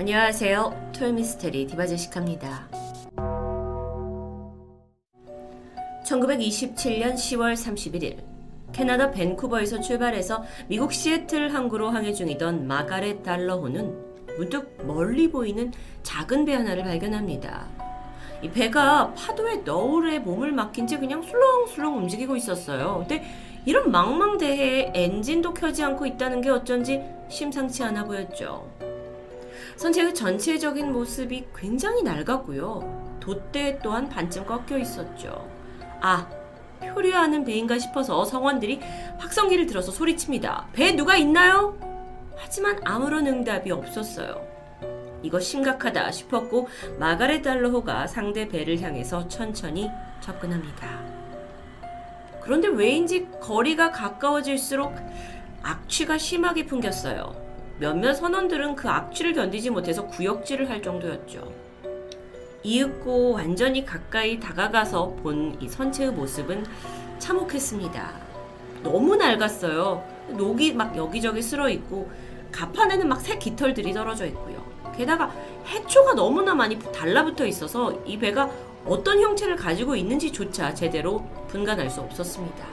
안녕하세요. 토요미스테리 디바제시카입니다. 1927년 10월 31일 캐나다 밴쿠버에서 출발해서 미국 시애틀 항구로 항해 중이던 마가렛 달러호는 문득 멀리 보이는 작은 배 하나를 발견합니다. 이 배가 파도에 너울에 몸을 막힌 채 그냥 술렁술렁 움직이고 있었어요. 근데 이런 망망대해에 엔진도 켜지 않고 있다는 게 어쩐지 심상치 않아 보였죠. 선체의 전체적인 모습이 굉장히 낡았고요. 돛대 또한 반쯤 꺾여 있었죠. 아, 표류하는 배인가 싶어서 성원들이 확성기를 들어서 소리칩니다. 배 누가 있나요? 하지만 아무런 응답이 없었어요. 이거 심각하다 싶었고 마가렛 달러호가 상대 배를 향해서 천천히 접근합니다. 그런데 왜인지 거리가 가까워질수록 악취가 심하게 풍겼어요. 몇몇 선원들은 그 악취를 견디지 못해서 구역질을 할 정도였죠. 이윽고 완전히 가까이 다가가서 본 이 선체의 모습은 참혹했습니다. 너무 낡았어요. 녹이 막 여기저기 쓸어 있고 가판에는 막 새 깃털들이 떨어져 있고요. 게다가 해초가 너무나 많이 달라붙어 있어서 이 배가 어떤 형체를 가지고 있는지조차 제대로 분간할 수 없었습니다.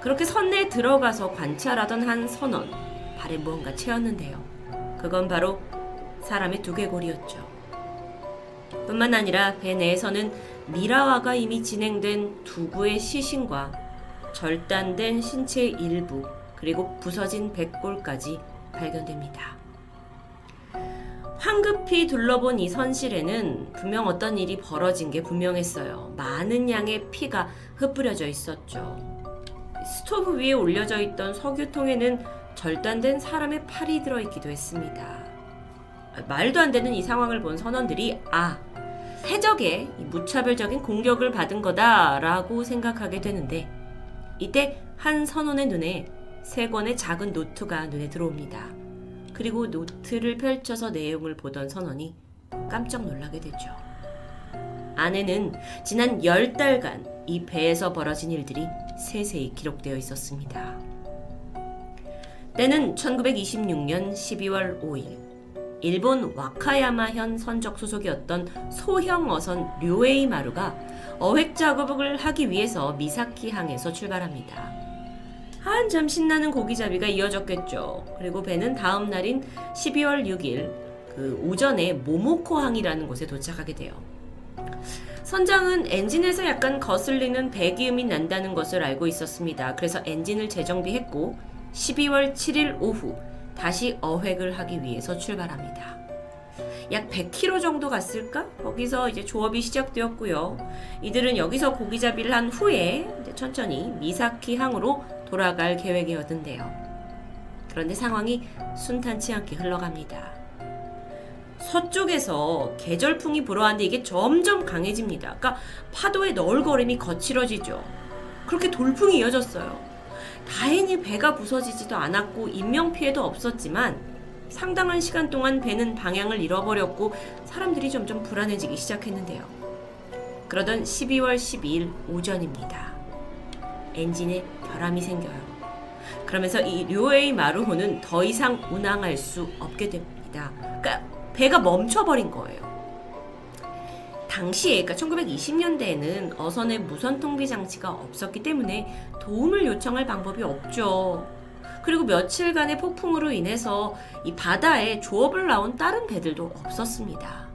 그렇게 선내에 들어가서 관찰하던 한 선원, 발에 무언가 채였는데요. 그건 바로 사람의 두개골이었죠. 뿐만 아니라 배 내에서는 미라화가 이미 진행된 두구의 시신과 절단된 신체의 일부, 그리고 부서진 백골까지 발견됩니다. 황급히 둘러본 이 선실에는 분명 어떤 일이 벌어진 게 분명했어요. 많은 양의 피가 흩뿌려져 있었죠. 스토브 위에 올려져 있던 석유통에는 절단된 사람의 팔이 들어있기도 했습니다. 말도 안 되는 이 상황을 본 선원들이 아, 해적의 무차별적인 공격을 받은 거다라고 생각하게 되는데 이때 한 선원의 눈에 세 권의 작은 노트가 눈에 들어옵니다. 그리고 노트를 펼쳐서 내용을 보던 선원이 깜짝 놀라게 되죠. 안에는 지난 열달간 이 배에서 벌어진 일들이 세세히 기록되어 있었습니다. 때는 1926년 12월 5일 일본 와카야마현 선적 소속이었던 소형 어선 류에이 마루가 어획 작업을 하기 위해서 미사키 항에서 출발합니다. 한참 신나는 고기잡이가 이어졌겠죠. 그리고 배는 다음 날인 12월 6일 그 오전에 모모코 항이라는 곳에 도착하게 돼요. 선장은 엔진에서 약간 거슬리는 배기음이 난다는 것을 알고 있었습니다. 그래서 엔진을 재정비했고 12월 7일 오후 다시 어획을 하기 위해서 출발합니다. 약 100km 정도 갔을까? 거기서 이제 조업이 시작되었고요. 이들은 여기서 고기잡이를 한 후에 천천히 미사키 항으로 돌아갈 계획이었는데요. 그런데 상황이 순탄치 않게 흘러갑니다. 서쪽에서 계절풍이 불어왔는데 이게 점점 강해집니다. 그러니까 파도의 널거림이 거칠어지죠. 그렇게 돌풍이 이어졌어요. 다행히 배가 부서지지도 않았고 인명피해도 없었지만 상당한 시간 동안 배는 방향을 잃어버렸고 사람들이 점점 불안해지기 시작했는데요. 그러던 12월 12일 오전입니다. 엔진에 결함이 생겨요. 그러면서 이 료에이 마루호는 더 이상 운항할 수 없게 됩니다. 그러니까 배가 멈춰버린 거예요. 당시에 그러니까 1920년대에는 어선에 무선 통비 장치가 없었기 때문에 도움을 요청할 방법이 없죠. 그리고 며칠간의 폭풍으로 인해서 이 바다에 조업을 나온 다른 배들도 없었습니다.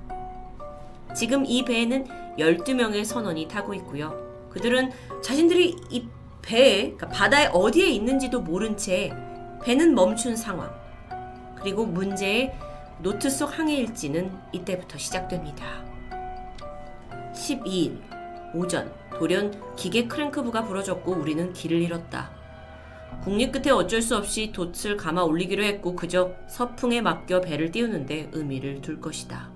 지금 이 배에는 12명의 선원이 타고 있고요. 그들은 자신들이 이 배에, 그러니까 바다에 어디에 있는지도 모른 채 배는 멈춘 상황. 그리고 문제의 노트 속 항해 일지는 이때부터 시작됩니다. 12일 오전 돌연 기계 크랭크부가 부러졌고 우리는 길을 잃었다. 국립 끝에 어쩔 수 없이 돛을 감아 올리기로 했고 그저 서풍에 맡겨 배를 띄우는데 의미를 둘 것이다.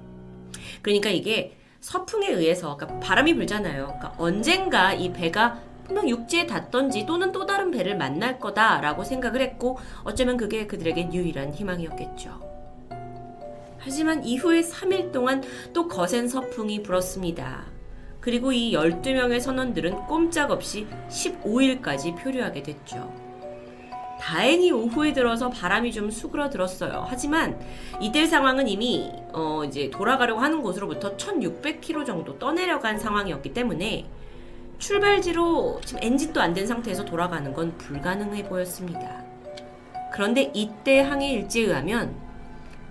그러니까 이게 서풍에 의해서 그러니까 바람이 불잖아요. 그러니까 언젠가 이 배가 분명 육지에 닿던지 또는 또 다른 배를 만날 거다라고 생각을 했고 어쩌면 그게 그들에겐 유일한 희망이었겠죠. 하지만 이후에 3일 동안 또 거센 서풍이 불었습니다. 그리고 이 12명의 선원들은 꼼짝없이 15일까지 표류하게 됐죠. 다행히 오후에 들어서 바람이 좀 수그러들었어요. 하지만 이때 상황은 이미 어 이제 돌아가려고 하는 곳으로부터 1600km 정도 떠내려간 상황이었기 때문에 출발지로 지금 엔진도 안 된 상태에서 돌아가는 건 불가능해 보였습니다. 그런데 이때 항해 일지에 의하면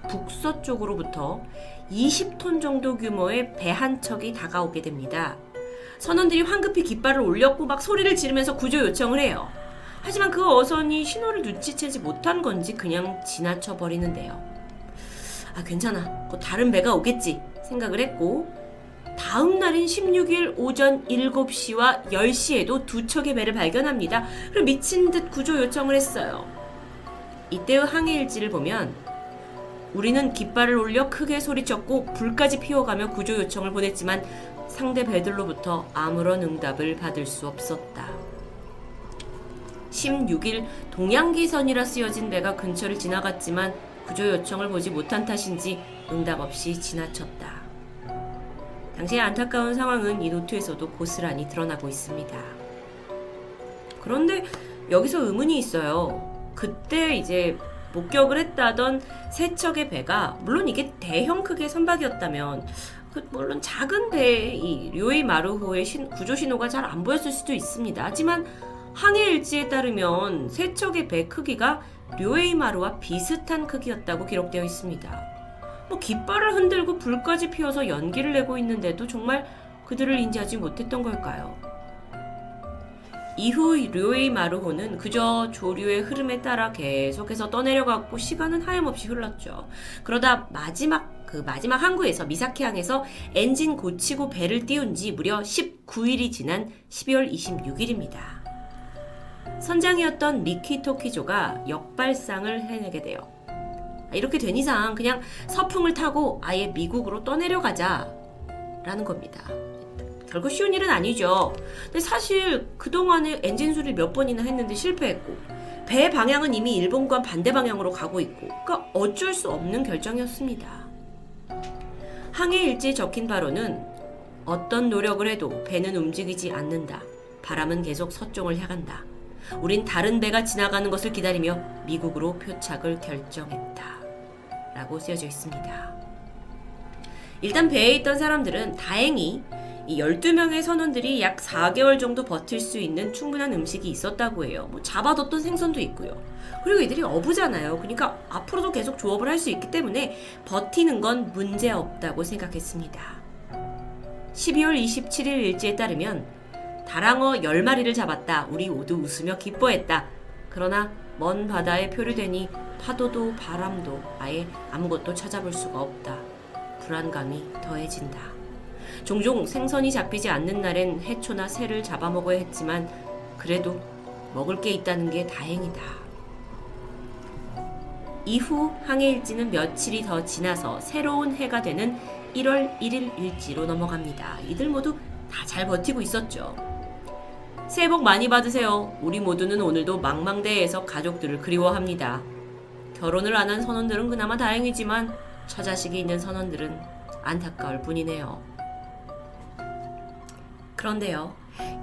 북서쪽으로부터 20톤 정도 규모의 배 한 척이 다가오게 됩니다. 선원들이 황급히 깃발을 올렸고 막 소리를 지르면서 구조 요청을 해요. 하지만 그 어선이 신호를 눈치채지 못한 건지 그냥 지나쳐 버리는데요. 아, 괜찮아. 곧 다른 배가 오겠지 생각을 했고 다음 날인 16일 오전 7시와 10시에도 두 척의 배를 발견합니다. 그리고 미친 듯 구조 요청을 했어요. 이때의 항해 일지를 보면 우리는 깃발을 올려 크게 소리쳤고 불까지 피워가며 구조 요청을 보냈지만 상대 배들로부터 아무런 응답을 받을 수 없었다. 16일 동양기선이라 쓰여진 배가 근처를 지나갔지만 구조 요청을 보지 못한 탓인지 응답 없이 지나쳤다. 당시의 안타까운 상황은 이 노트에서도 고스란히 드러나고 있습니다. 그런데 여기서 의문이 있어요. 그때 이제 목격을 했다던 세 척의 배가 물론 이게 대형 크기의 선박이었다면 그 물론 작은 배이 료이 마루호의 신, 구조 신호가 잘 안 보였을 수도 있습니다. 하지만 항해 일지에 따르면 세 척의 배 크기가 료에이 마루와 비슷한 크기였다고 기록되어 있습니다. 뭐 깃발을 흔들고 불까지 피워서 연기를 내고 있는데도 정말 그들을 인지하지 못했던 걸까요? 이후 료에이 마루호는 그저 조류의 흐름에 따라 계속해서 떠내려갔고 시간은 하염없이 흘렀죠. 그러다 마지막 그 마지막 항구에서 미사키항에서 엔진 고치고 배를 띄운 지 무려 19일이 지난 12월 26일입니다. 선장이었던 미키 토키조가 역발상을 해내게 돼요. 이렇게 된 이상 그냥 서풍을 타고 아예 미국으로 떠내려가자 라는 겁니다. 결코 쉬운 일은 아니죠. 근데 사실 그동안에 엔진 수리를 몇 번이나 했는데 실패했고 배 방향은 이미 일본과 반대 방향으로 가고 있고 그러니까 어쩔 수 없는 결정이었습니다. 항해 일지에 적힌 바로는 어떤 노력을 해도 배는 움직이지 않는다. 바람은 계속 서쪽을 향한다. 우린 다른 배가 지나가는 것을 기다리며 미국으로 표착을 결정했다. 라고 쓰여져 있습니다. 일단 배에 있던 사람들은 다행히 이 12명의 선원들이 약 4개월 정도 버틸 수 있는 충분한 음식이 있었다고 해요. 뭐 잡아뒀던 생선도 있고요. 그리고 이들이 어부잖아요. 그러니까 앞으로도 계속 조업을 할 수 있기 때문에 버티는 건 문제 없다고 생각했습니다. 12월 27일 일지에 따르면 다랑어 10마리를 잡았다. 우리 모두 웃으며 기뻐했다. 그러나 먼 바다에 표류되니 파도도 바람도 아예 아무것도 찾아볼 수가 없다. 불안감이 더해진다. 종종 생선이 잡히지 않는 날엔 해초나 새를 잡아먹어야 했지만 그래도 먹을 게 있다는 게 다행이다. 이후 항해 일지는 며칠이 더 지나서 새로운 해가 되는 1월 1일 일지로 넘어갑니다. 이들 모두 다 잘 버티고 있었죠. 새해 복 많이 받으세요. 우리 모두는 오늘도 망망대해에서 가족들을 그리워합니다. 결혼을 안 한 선원들은 그나마 다행이지만 처자식이 있는 선원들은 안타까울 뿐이네요. 그런데요.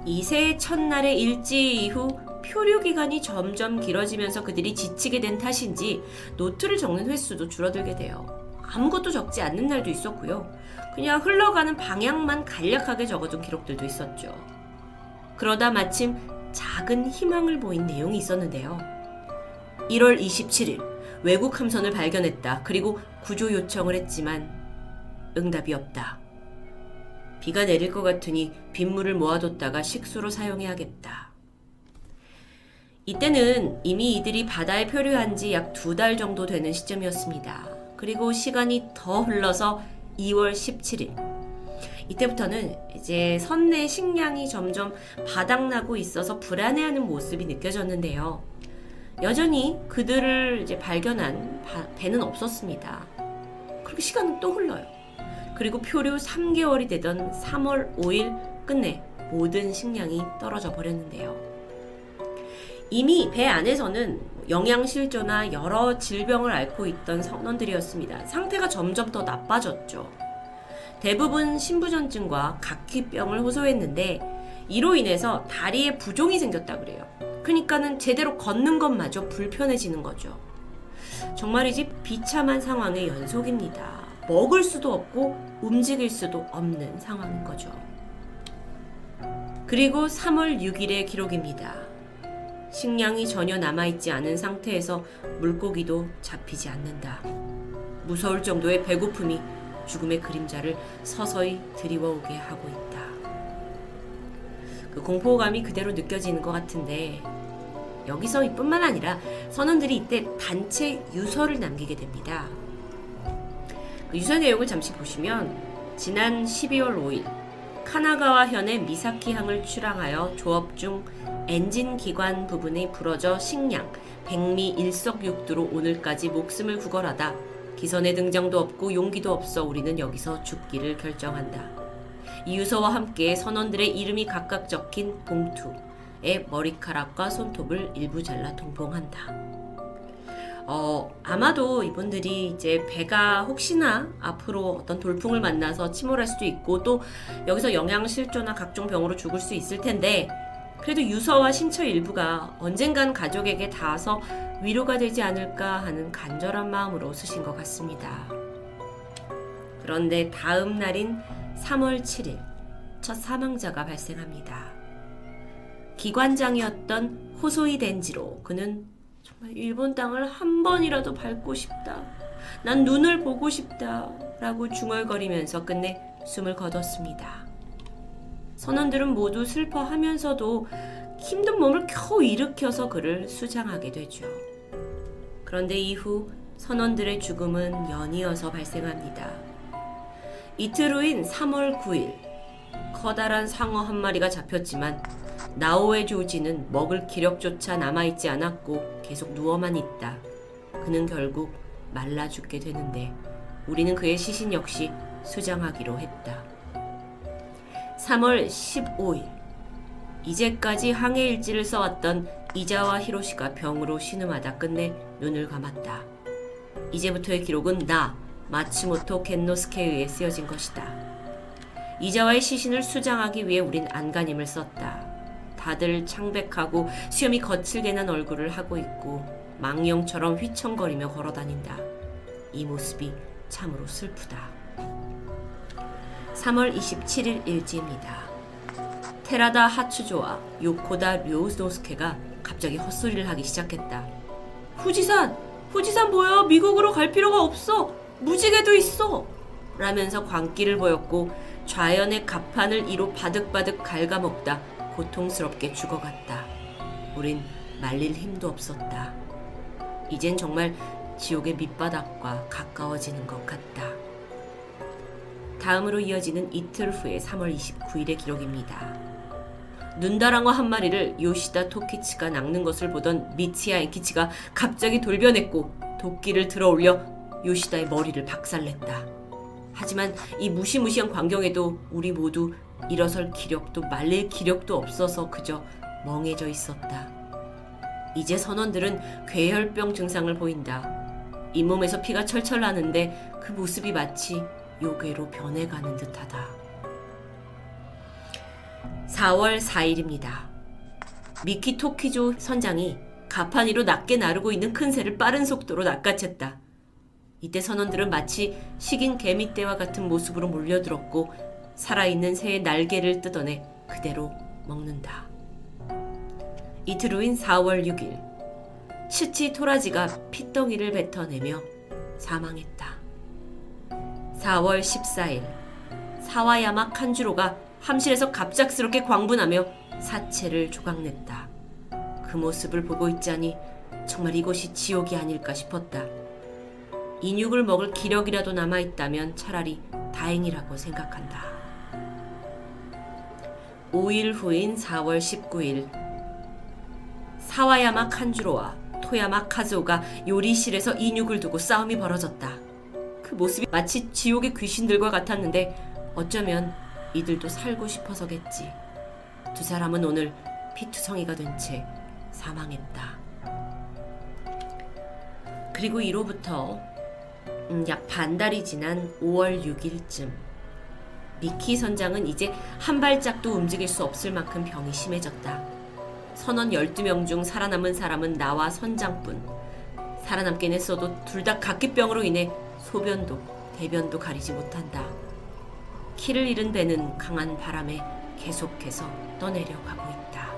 이 새해 첫날의 일지 이후 표류 기간이 점점 길어지면서 그들이 지치게 된 탓인지 노트를 적는 횟수도 줄어들게 돼요. 아무것도 적지 않는 날도 있었고요. 그냥 흘러가는 방향만 간략하게 적어둔 기록들도 있었죠. 그러다 마침 작은 희망을 보인 내용이 있었는데요. 1월 27일 외국 함선을 발견했다. 그리고 구조 요청을 했지만 응답이 없다. 비가 내릴 것 같으니 빗물을 모아뒀다가 식수로 사용해야겠다. 이때는 이미 이들이 바다에 표류한 지 약 두 달 정도 되는 시점이었습니다. 그리고 시간이 더 흘러서 2월 17일. 이때부터는 이제 선내 식량이 점점 바닥나고 있어서 불안해하는 모습이 느껴졌는데요. 여전히 그들을 이제 발견한 배는 없었습니다. 그리고 시간은 또 흘러요. 그리고 표류 3개월이 되던 3월 5일 끝내 모든 식량이 떨어져 버렸는데요. 이미 배 안에서는 영양실조나 여러 질병을 앓고 있던 선원들이었습니다. 상태가 점점 더 나빠졌죠. 대부분 신부전증과 각기병을 호소했는데 이로 인해서 다리에 부종이 생겼다 그래요. 그러니까는 제대로 걷는 것마저 불편해지는 거죠. 정말이지 비참한 상황의 연속입니다. 먹을 수도 없고 움직일 수도 없는 상황인 거죠. 그리고 3월 6일의 기록입니다. 식량이 전혀 남아있지 않은 상태에서 물고기도 잡히지 않는다. 무서울 정도의 배고픔이 죽음의 그림자를 서서히 드리워오게 하고 있다. 그 공포감이 그대로 느껴지는 것 같은데 여기서 이뿐만 아니라 선원들이 이때 단체 유서를 남기게 됩니다. 그 유서 내용을 잠시 보시면 지난 12월 5일 카나가와 현의 미사키항을 출항하여 조업 중 엔진 기관 부분이 부러져 식량, 백미 일석육두로 오늘까지 목숨을 구걸하다 기선의 등장도 없고 용기도 없어 우리는 여기서 죽기를 결정한다. 이 유서와 함께 선원들의 이름이 각각 적힌 봉투에 머리카락과 손톱을 일부 잘라 동봉한다. 어, 아마도 이분들이 이제 배가 혹시나 앞으로 어떤 돌풍을 만나서 침몰할 수도 있고 또 여기서 영양실조나 각종 병으로 죽을 수 있을 텐데 그래도 유서와 신처 일부가 언젠간 가족에게 닿아서 위로가 되지 않을까 하는 간절한 마음으로 쓰신 것 같습니다. 그런데 다음 날인 3월 7일 첫 사망자가 발생합니다. 기관장이었던 호소이 덴지로 그는 정말 일본 땅을 한 번이라도 밟고 싶다. 난 눈을 보고 싶다. 라고 중얼거리면서 끝내 숨을 거뒀습니다. 선원들은 모두 슬퍼하면서도 힘든 몸을 겨우 일으켜서 그를 수장하게 되죠. 그런데 이후 선원들의 죽음은 연이어서 발생합니다. 이틀 후인 3월 9일, 커다란 상어 한 마리가 잡혔지만 나오의 조지는 먹을 기력조차 남아있지 않았고 계속 누워만 있다. 그는 결국 말라 죽게 되는데 우리는 그의 시신 역시 수장하기로 했다. 3월 15일 이제까지 항해 일지를 써왔던 이자와 히로시가 병으로 신음하다 끝내 눈을 감았다. 이제부터의 기록은 나 마츠모토 겐노스케에 의해 쓰여진 것이다. 이자와의 시신을 수장하기 위해 우린 안간힘을 썼다. 다들 창백하고 수염이 거칠게 난 얼굴을 하고 있고 망령처럼 휘청거리며 걸어다닌다. 이 모습이 참으로 슬프다. 3월 27일 일지입니다. 테라다 하츠조와 요코다 료우노스케가 갑자기 헛소리를 하기 시작했다. 후지산! 후지산 뭐야? 미국으로 갈 필요가 없어! 무지개도 있어! 라면서 광기를 보였고 좌연의 갑판을 이로 바득바득 갉아먹다 고통스럽게 죽어갔다. 우린 말릴 힘도 없었다. 이젠 정말 지옥의 밑바닥과 가까워지는 것 같다. 다음으로 이어지는 이틀 후의 3월 29일의 기록입니다. 눈다랑어 한 마리를 요시다 토키치가 낚는 것을 보던 미치야 엔키치가 갑자기 돌변했고 도끼를 들어 올려 요시다의 머리를 박살냈다. 하지만 이 무시무시한 광경에도 우리 모두 일어설 기력도 말릴 기력도 없어서 그저 멍해져 있었다. 이제 선원들은 괴혈병 증상을 보인다. 잇몸에서 피가 철철 나는데 그 모습이 마치 요괴로 변해가는 듯하다. 4월 4일입니다. 미키 토키조 선장이 가판위로 낮게 나르고 있는 큰 새를 빠른 속도로 낚아챘다. 이때 선원들은 마치 식인 개미떼와 같은 모습으로 몰려들었고 살아있는 새의 날개를 뜯어내 그대로 먹는다. 이틀 후인 4월 6일 시치 토라지가 핏덩이를 뱉어내며 사망했다. 4월 14일 사와야마 칸주로가 함실에서 갑작스럽게 광분하며 사체를 조각냈다. 그 모습을 보고 있자니 정말 이곳이 지옥이 아닐까 싶었다. 인육을 먹을 기력이라도 남아있다면 차라리 다행이라고 생각한다. 5일 후인 4월 19일 사와야마 칸주로와 토야마 카즈오가 요리실에서 인육을 두고 싸움이 벌어졌다. 그 모습이 마치 지옥의 귀신들과 같았는데 어쩌면 이들도 살고 싶어서겠지. 두 사람은 오늘 피투성이가 된 채 사망했다. 그리고 이로부터 음, 약 반달이 지난 5월 6일쯤 미키 선장은 이제 한 발짝도 움직일 수 없을 만큼 병이 심해졌다. 선원 12명 중 살아남은 사람은 나와 선장뿐. 살아남긴 했어도 둘 다 각기병으로 인해 소변도 대변도 가리지 못한다. 키를 잃은 배는 강한 바람에 계속해서 떠내려가고 있다.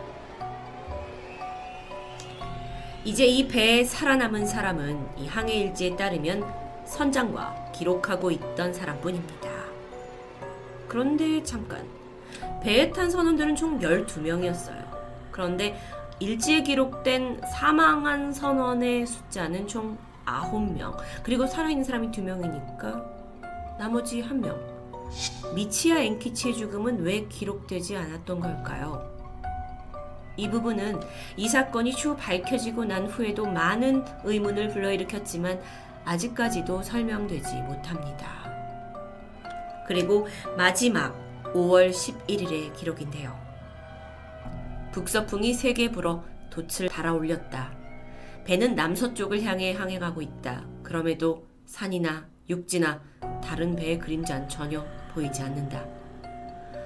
이제 이 배에 살아남은 사람은 이 항해 일지에 따르면 선장과 기록하고 있던 사람뿐입니다. 그런데 잠깐 배에 탄 선원들은 총 12명이었어요. 그런데 일지에 기록된 사망한 선원의 숫자는 총 9명. 그리고 살아있는 사람이 2명이니까 나머지 1명. 미치아 앵키치의 죽음은 왜 기록되지 않았던 걸까요? 이 부분은 이 사건이 추후 밝혀지고 난 후에도 많은 의문을 불러일으켰지만 아직까지도 설명되지 못합니다. 그리고 마지막 5월 11일의 기록인데요. 북서풍이 세게 불어 돛을 달아올렸다. 배는 남서쪽을 향해 항해가고 있다. 그럼에도 산이나 육지나 다른 배의 그림자는 전혀 보이지 않는다.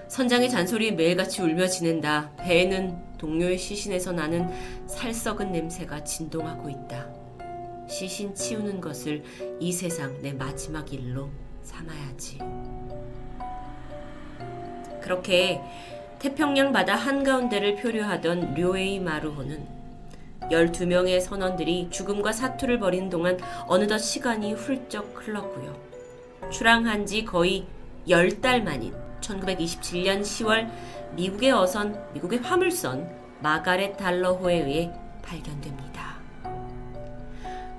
선장의 잔소리 매일같이 울며 지낸다. 배에는 동료의 시신에서 나는 살썩은 냄새가 진동하고 있다. 시신 치우는 것을 이 세상 내 마지막 일로 삼아야지. 그렇게 태평양 바다 한가운데를 표류하던 료에이 마루호는 12명의 선원들이 죽음과 사투를 벌이는 동안 어느덧 시간이 훌쩍 흘렀고요. 출항한 지 거의 10달 만인 1927년 10월 미국의 어선, 미국의 화물선 마가렛 달러호에 의해 발견됩니다.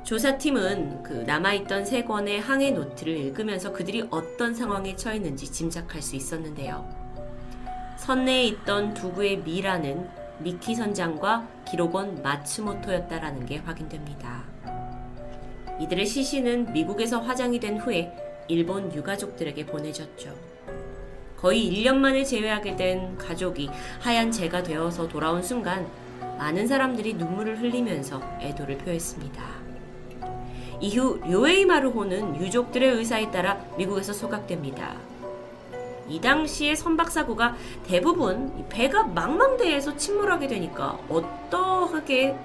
조사팀은 그 남아있던 세 권의 항해 노트를 읽으면서 그들이 어떤 상황에 처했는지 짐작할 수 있었는데요. 선내에 있던 두구의 미라는 미키 선장과 기록원 마츠모토였다라는 게 확인됩니다. 이들의 시신은 미국에서 화장이 된 후에 일본 유가족들에게 보내졌죠. 거의 1년 만에 재회하게 된 가족이 하얀 재가 되어서 돌아온 순간 많은 사람들이 눈물을 흘리면서 애도를 표했습니다. 이후 료에이 마루호는 유족들의 의사에 따라 미국에서 소각됩니다. 이 당시의 선박 사고가 대부분 배가 망망대해서 침몰하게 되니까 어떠하게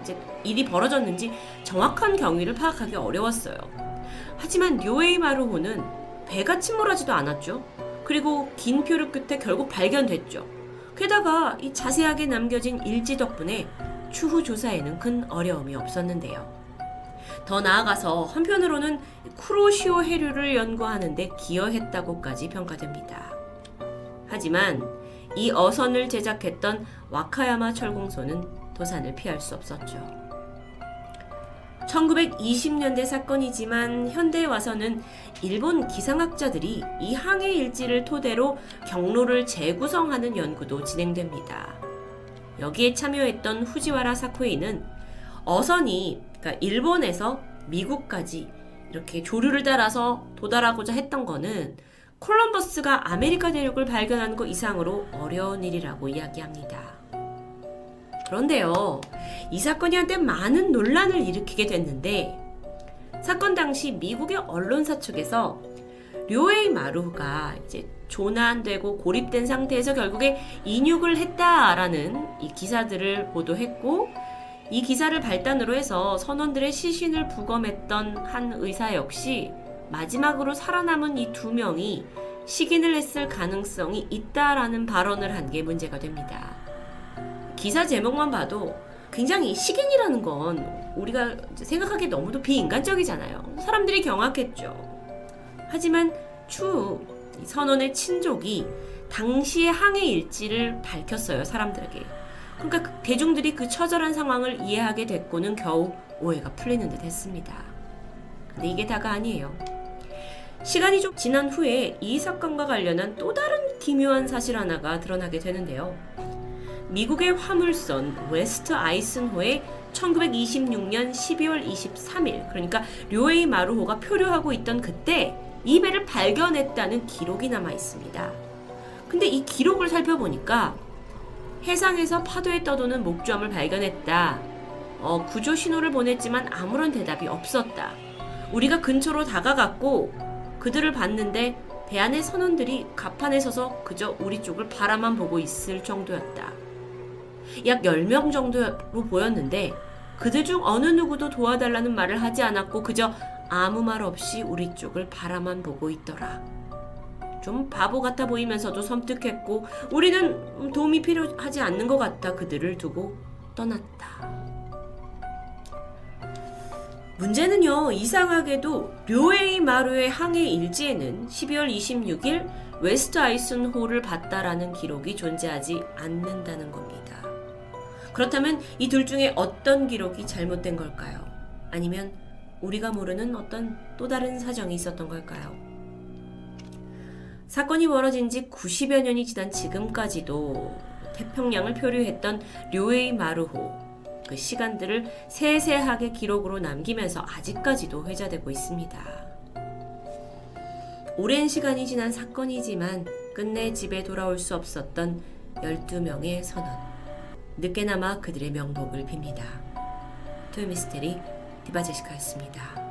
일이 벌어졌는지 정확한 경위를 파악하기 어려웠어요. 하지만 료에이 마루호는 배가 침몰하지도 않았죠. 그리고 긴 표류 끝에 결국 발견됐죠. 게다가 이 자세하게 남겨진 일지 덕분에 추후 조사에는 큰 어려움이 없었는데요. 더 나아가서 한편으로는 쿠로시오 해류를 연구하는데 기여했다고까지 평가됩니다. 하지만 이 어선을 제작했던 와카야마 철공소는 도산을 피할 수 없었죠. 1920년대 사건이지만 현대에 와서는 일본 기상학자들이 이 항해 일지를 토대로 경로를 재구성하는 연구도 진행됩니다. 여기에 참여했던 후지와라 사쿠에이는 어선이 그러니까 일본에서 미국까지 이렇게 조류를 따라서 도달하고자 했던 거는 콜럼버스가 아메리카 대륙을 발견한 것 이상으로 어려운 일이라고 이야기합니다. 그런데요, 이 사건이 한때 많은 논란을 일으키게 됐는데, 사건 당시 미국의 언론사 측에서 료에이 마루가 이제 조난되고 고립된 상태에서 결국에 인육을 했다라는 이 기사들을 보도했고, 이 기사를 발단으로 해서 선원들의 시신을 부검했던 한 의사 역시 마지막으로 살아남은 이 두 명이 식인을 했을 가능성이 있다라는 발언을 한 게 문제가 됩니다. 기사 제목만 봐도 굉장히 식인이라는 건 우리가 생각하기 너무도 비인간적이잖아요. 사람들이 경악했죠. 하지만 추후 선원의 친족이 당시의 항해 일지를 밝혔어요, 사람들에게. 그러니까 그 대중들이 그 처절한 상황을 이해하게 됐고는 겨우 오해가 풀리는 듯 했습니다. 근데 이게 다가 아니에요. 시간이 좀 지난 후에 이 사건과 관련한 또 다른 기묘한 사실 하나가 드러나게 되는데요. 미국의 화물선 웨스트 아이슨호에 1926년 12월 23일, 그러니까 료에이 마루호가 표류하고 있던 그때 이 배를 발견했다는 기록이 남아 있습니다. 근데 이 기록을 살펴보니까 해상에서 파도에 떠도는 목조함을 발견했다. 어, 구조 신호를 보냈지만 아무런 대답이 없었다. 우리가 근처로 다가갔고 그들을 봤는데 배 안의 선원들이 갑판에 서서 그저 우리 쪽을 바라만 보고 있을 정도였다. 약 10명 정도로 보였는데 그들 중 어느 누구도 도와달라는 말을 하지 않았고 그저 아무 말 없이 우리 쪽을 바라만 보고 있더라. 좀 바보 같아 보이면서도 섬뜩했고 우리는 도움이 필요하지 않는 것 같아 그들을 두고 떠났다. 문제는요, 이상하게도 료에이 마루의 항해 일지에는 12월 26일 웨스트 아이슨 호를 봤다라는 기록이 존재하지 않는다는 겁니다. 그렇다면 이 둘 중에 어떤 기록이 잘못된 걸까요? 아니면 우리가 모르는 어떤 또 다른 사정이 있었던 걸까요? 사건이 벌어진 지 90여 년이 지난 지금까지도 태평양을 표류했던 료에이 마루호 그 시간들을 세세하게 기록으로 남기면서 아직까지도 회자되고 있습니다. 오랜 시간이 지난 사건이지만 끝내 집에 돌아올 수 없었던 12명의 선원. 늦게나마 그들의 명복을 빕니다. 토요미스테리 디바제시카였습니다.